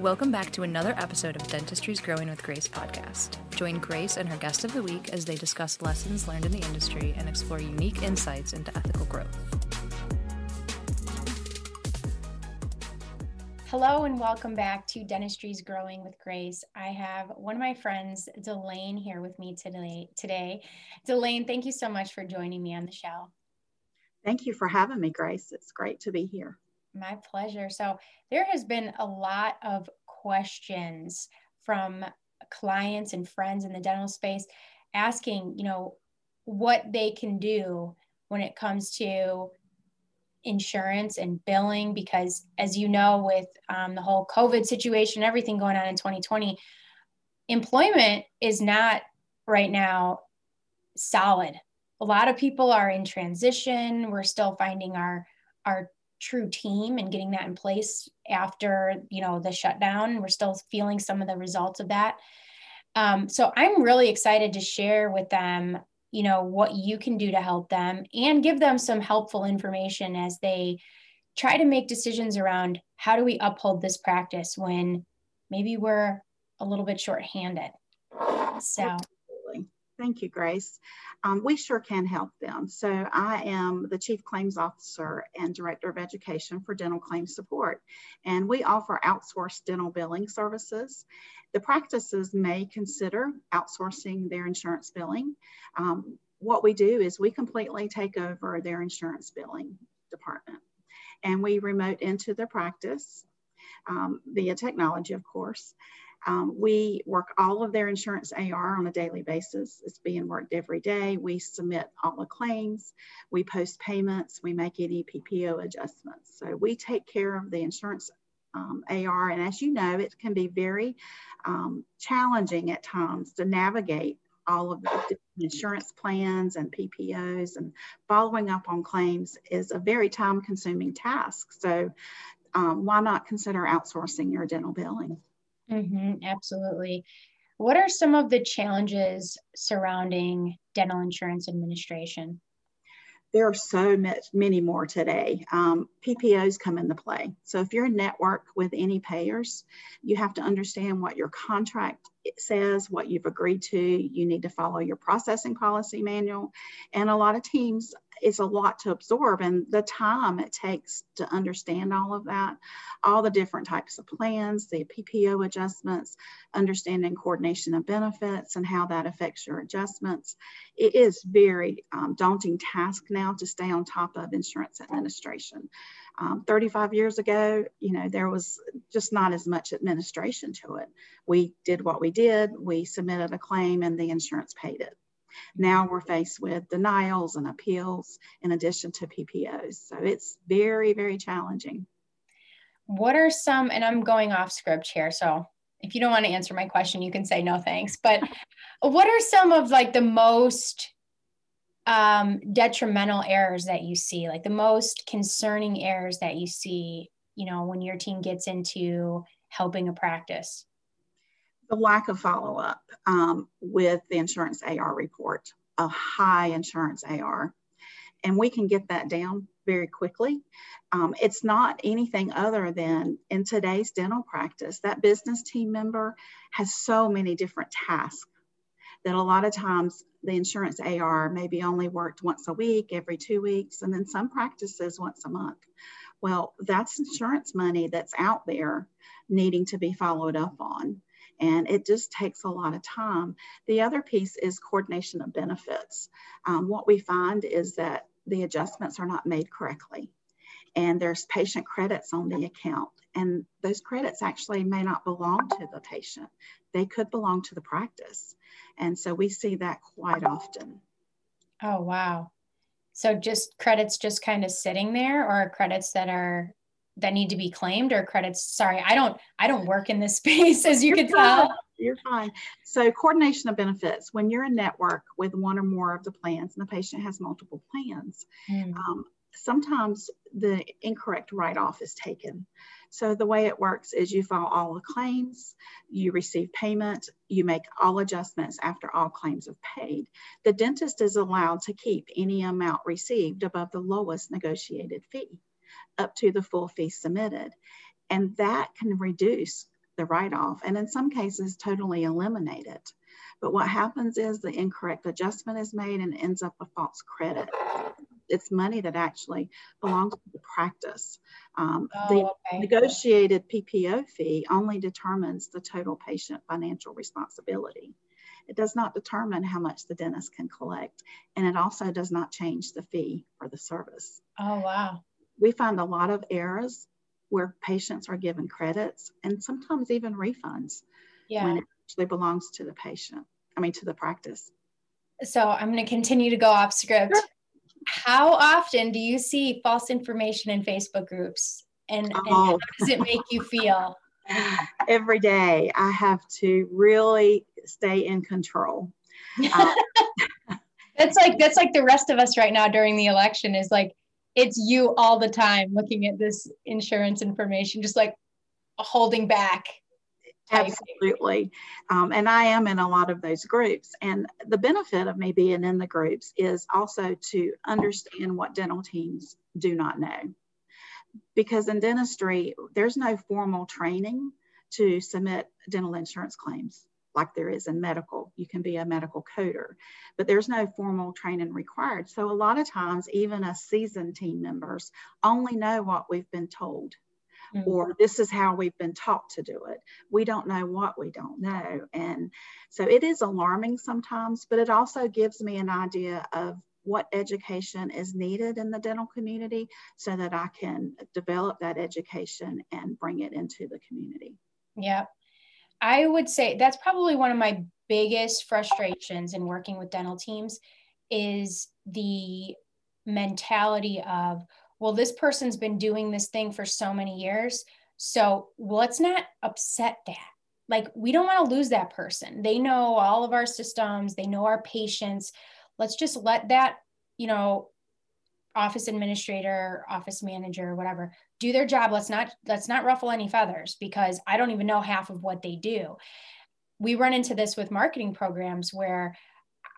Welcome back to another episode of Dentistry's Growing with Grace podcast. Join Grace and her guest of the week as they discuss lessons learned in the industry and explore unique insights into ethical growth. Hello and welcome back to Dentistry's Growing with Grace. I have one of my friends, Delane, here with me today. Today, Delane, thank you so much for joining me on the show. Thank you for having me, Grace. It's great to be here. My pleasure. So, there has been a lot of questions from clients and friends in the dental space asking, you know, what they can do when it comes to insurance and billing because as you know with um, the whole covid situation everything going on in 2020 employment is not right now solid a lot of people are in transition we're still finding our our true team and getting that in place after you know the shutdown we're still feeling some of the results of that um, so i'm really excited to share with them you know what you can do to help them and give them some helpful information as they try to make decisions around how do we uphold this practice when maybe we're a little bit short-handed so. Thank you grace um, we sure can help them so i am the chief claims officer and director of education for dental claims support and we offer outsourced dental billing services the practices may consider outsourcing their insurance billing. Um, what we do is we completely take over their insurance billing department and we remote into their practice um, via technology, of course. Um, we work all of their insurance AR on a daily basis. It's being worked every day. We submit all the claims, we post payments, we make any PPO adjustments. So we take care of the insurance um, AR. And as you know, it can be very um, challenging at times to navigate all of the insurance plans and PPOs and following up on claims is a very time consuming task. So um, why not consider outsourcing your dental billing? Mm-hmm, absolutely. What are some of the challenges surrounding dental insurance administration? there are so many more today. Um, PPOs come into play. So if you're a network with any payers, you have to understand what your contract says, what you've agreed to. You need to follow your processing policy manual. And a lot of teams is a lot to absorb and the time it takes to understand all of that, all the different types of plans, the PPO adjustments, understanding coordination of benefits and how that affects your adjustments. It is very um, daunting task now to stay on top of insurance administration. Um, 35 years ago, you know, there was just not as much administration to it. We did what we did, we submitted a claim and the insurance paid it. Now we're faced with denials and appeals in addition to PPOs. So it's very, very challenging. What are some, and I'm going off script here, so if you don't want to answer my question, you can say no thanks. But what are some of like the most um, detrimental errors that you see, like the most concerning errors that you see, you know, when your team gets into helping a practice? The lack of follow up um, with the insurance AR report, a high insurance AR. And we can get that down very quickly. Um, it's not anything other than in today's dental practice, that business team member has so many different tasks that a lot of times the insurance AR may be only worked once a week, every two weeks, and then some practices once a month. Well, that's insurance money that's out there needing to be followed up on and it just takes a lot of time. The other piece is coordination of benefits. Um, what we find is that the adjustments are not made correctly and there's patient credits on the account and those credits actually may not belong to the patient. They could belong to the practice. And so we see that quite often. Oh, wow. So just credits just kind of sitting there or credits that are that need to be claimed or credits. Sorry i don't i don't work in this space as you you're can fine. tell. You're fine. So coordination of benefits. When you're a network with one or more of the plans and the patient has multiple plans mm. um, sometimes the incorrect write-off is taken. So the way it works is you file all the claims you receive payment you make all adjustments after all claims have paid. The dentist is allowed to keep any amount received above the lowest negotiated fee up to the full fee submitted. And that can reduce the write off, and in some cases, totally eliminate it. But what happens is the incorrect adjustment is made and ends up a false credit. It's money that actually belongs to the practice. Um, oh, the okay. negotiated PPO fee only determines the total patient financial responsibility. It does not determine how much the dentist can collect, and it also does not change the fee for the service. Oh, wow. We find a lot of errors where patients are given credits and sometimes even refunds yeah. when it actually belongs to the patient, I mean, to the practice. So I'm going to continue to go off script. Sure. How often do you see false information in Facebook groups? And, oh. and how does it make you feel? Every day, I have to really stay in control. Uh, that's like that's like the rest of us right now during the election is like it's you all the time looking at this insurance information, just like holding back Absolutely. Um, and I am in a lot of those groups. And the benefit of me being in the groups is also to understand what dental teams do not know. Because in dentistry, there's no formal training to submit dental insurance claims like there is in medical. You can be a medical coder, but there's no formal training required. So a lot of times, even us seasoned team members only know what we've been told mm-hmm. or this is how we've been taught to do it. We don't know what we don't know. And so it is alarming sometimes, but it also gives me an idea of what education is needed in the dental community so that I can develop that education and bring it into the community. Yeah. I would say that's probably one of my biggest frustrations in working with dental teams is the mentality of well, this person's been doing this thing for so many years. So let's not upset that. Like, we don't want to lose that person. They know all of our systems, they know our patients. Let's just let that, you know, office administrator, office manager, whatever, do their job. Let's not let's not ruffle any feathers because I don't even know half of what they do. We run into this with marketing programs where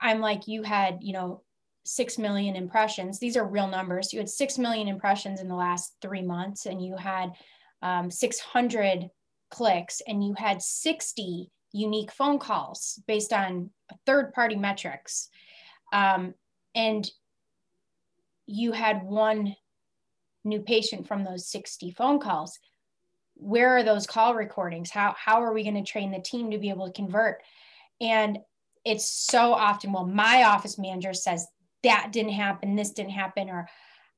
I'm like, you had, you know, 6 million impressions. These are real numbers. You had 6 million impressions in the last three months, and you had um, 600 clicks, and you had 60 unique phone calls based on third party metrics. Um, and you had one new patient from those 60 phone calls. Where are those call recordings? How, how are we going to train the team to be able to convert? And it's so often, well, my office manager says that didn't happen, this didn't happen, or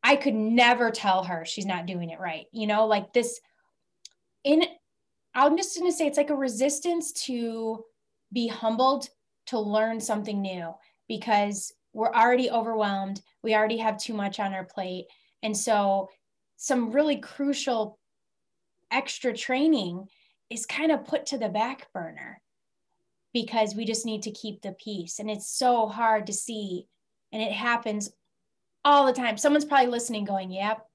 I could never tell her she's not doing it right. You know, like this in I'm just going to say it's like a resistance to be humbled to learn something new because we're already overwhelmed. We already have too much on our plate. And so some really crucial extra training is kind of put to the back burner because we just need to keep the peace. And it's so hard to see and it happens all the time. Someone's probably listening, going, Yep,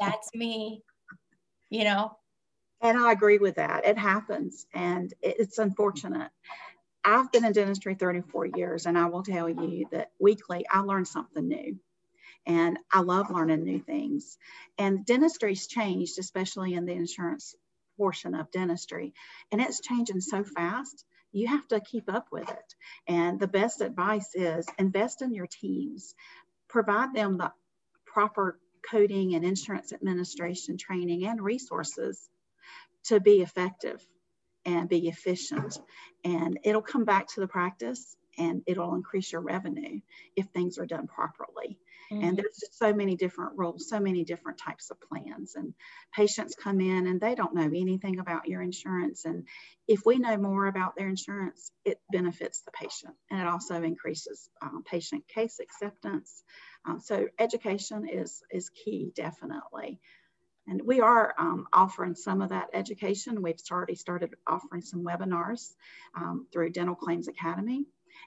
that's me, you know? And I agree with that. It happens and it's unfortunate. I've been in dentistry 34 years, and I will tell you that weekly I learn something new. And I love learning new things. And dentistry's changed, especially in the insurance portion of dentistry. And it's changing so fast you have to keep up with it. And the best advice is invest in your teams, provide them the proper coding and insurance administration training and resources to be effective and be efficient. And it'll come back to the practice and it'll increase your revenue if things are done properly. Mm-hmm. And there's just so many different rules, so many different types of plans. And patients come in and they don't know anything about your insurance. And if we know more about their insurance, it benefits the patient and it also increases um, patient case acceptance. Um, so education is, is key, definitely. And we are um, offering some of that education. We've already started offering some webinars um, through Dental Claims Academy.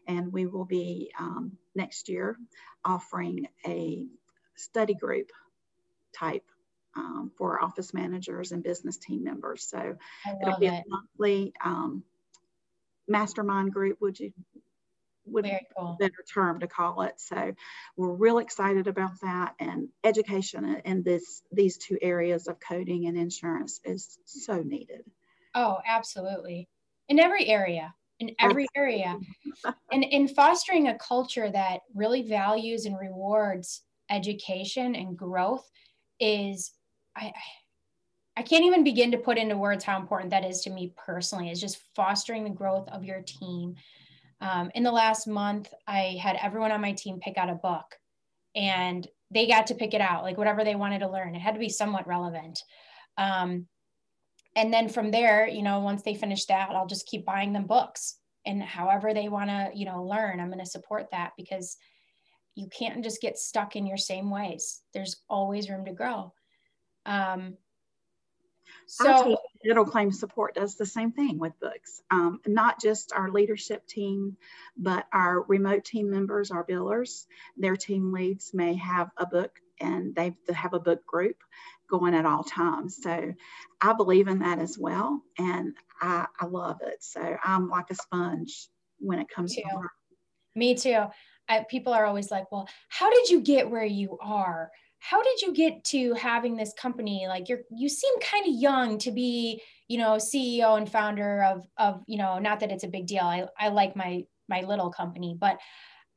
And we will be um, next year offering a study group type um, for office managers and business team members. So it'll be it. a monthly um, mastermind group, would you? Would Very cool. better term to call it. So we're real excited about that. And education in this these two areas of coding and insurance is so needed. Oh, absolutely. In every area, in every area. and in fostering a culture that really values and rewards education and growth is I I can't even begin to put into words how important that is to me personally. Is just fostering the growth of your team. Um, in the last month, I had everyone on my team pick out a book, and they got to pick it out, like whatever they wanted to learn. It had to be somewhat relevant. Um, and then from there, you know, once they finish that, I'll just keep buying them books, and however they want to, you know, learn, I'm going to support that because you can't just get stuck in your same ways. There's always room to grow. Um, so Dental Claim Support does the same thing with books. Um, not just our leadership team, but our remote team members, our billers, their team leads may have a book and they have a book group going at all times. So I believe in that as well. And I, I love it. So I'm like a sponge when it comes Me to work. Me too. I, people are always like, well, how did you get where you are? How did you get to having this company? Like you're, you seem kind of young to be, you know, CEO and founder of, of, you know, not that it's a big deal. I, I like my, my little company, but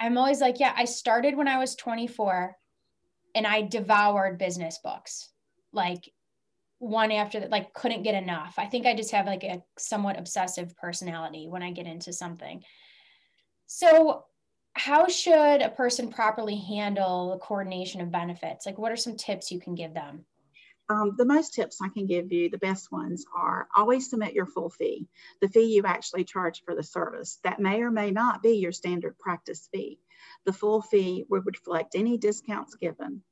I'm always like, yeah, I started when I was 24 and I devoured business books, like one after that, like couldn't get enough. I think I just have like a somewhat obsessive personality when I get into something. So how should a person properly handle the coordination of benefits? Like, what are some tips you can give them? Um, the most tips I can give you, the best ones are always submit your full fee, the fee you actually charge for the service. That may or may not be your standard practice fee. The full fee would reflect any discounts given,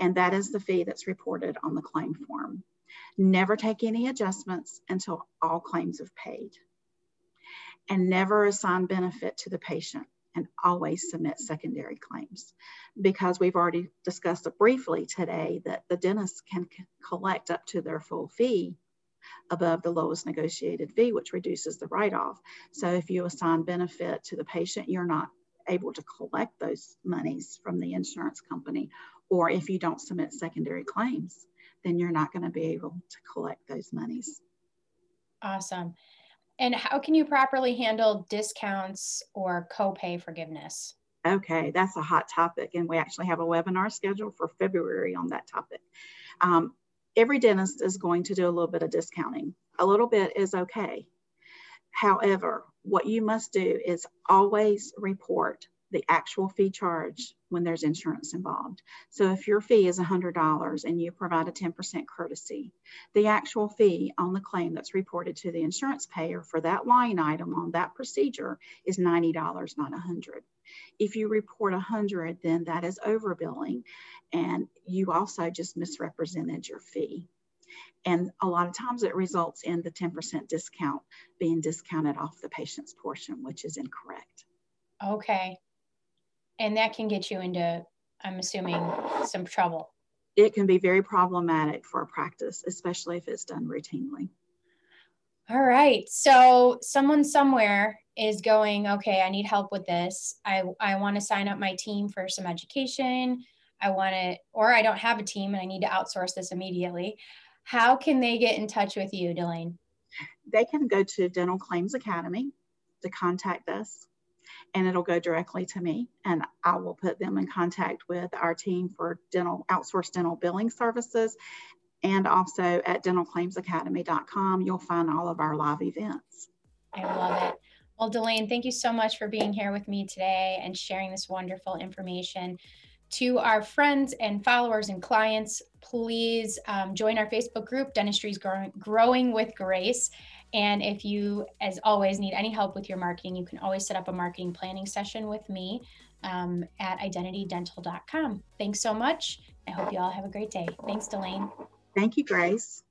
and that is the fee that's reported on the claim form. Never take any adjustments until all claims have paid. And never assign benefit to the patient and always submit secondary claims because we've already discussed briefly today that the dentist can collect up to their full fee above the lowest negotiated fee, which reduces the write-off. So if you assign benefit to the patient, you're not able to collect those monies from the insurance company. Or if you don't submit secondary claims, then you're not going to be able to collect those monies. Awesome. And how can you properly handle discounts or copay forgiveness? Okay, that's a hot topic, and we actually have a webinar scheduled for February on that topic. Um, every dentist is going to do a little bit of discounting. A little bit is okay. However, what you must do is always report the actual fee charge when there's insurance involved. So if your fee is $100 and you provide a 10% courtesy, the actual fee on the claim that's reported to the insurance payer for that line item on that procedure is $90, not 100. If you report 100, then that is overbilling and you also just misrepresented your fee. And a lot of times it results in the 10% discount being discounted off the patient's portion, which is incorrect. Okay and that can get you into i'm assuming some trouble. It can be very problematic for a practice especially if it's done routinely. All right. So someone somewhere is going okay i need help with this. I i want to sign up my team for some education. I want to or i don't have a team and i need to outsource this immediately. How can they get in touch with you delane they can go to dental claims academy to contact us and it'll go directly to me and I will put them in contact with our team for dental outsourced dental billing services and also at dentalclaimsacademy.com you'll find all of our live events. I love it. Well, Delane, thank you so much for being here with me today and sharing this wonderful information. To our friends and followers and clients, please um, join our Facebook group, Dentistry's Growing, Growing with Grace. And if you, as always, need any help with your marketing, you can always set up a marketing planning session with me um, at identitydental.com. Thanks so much. I hope you all have a great day. Thanks, Delane. Thank you, Grace.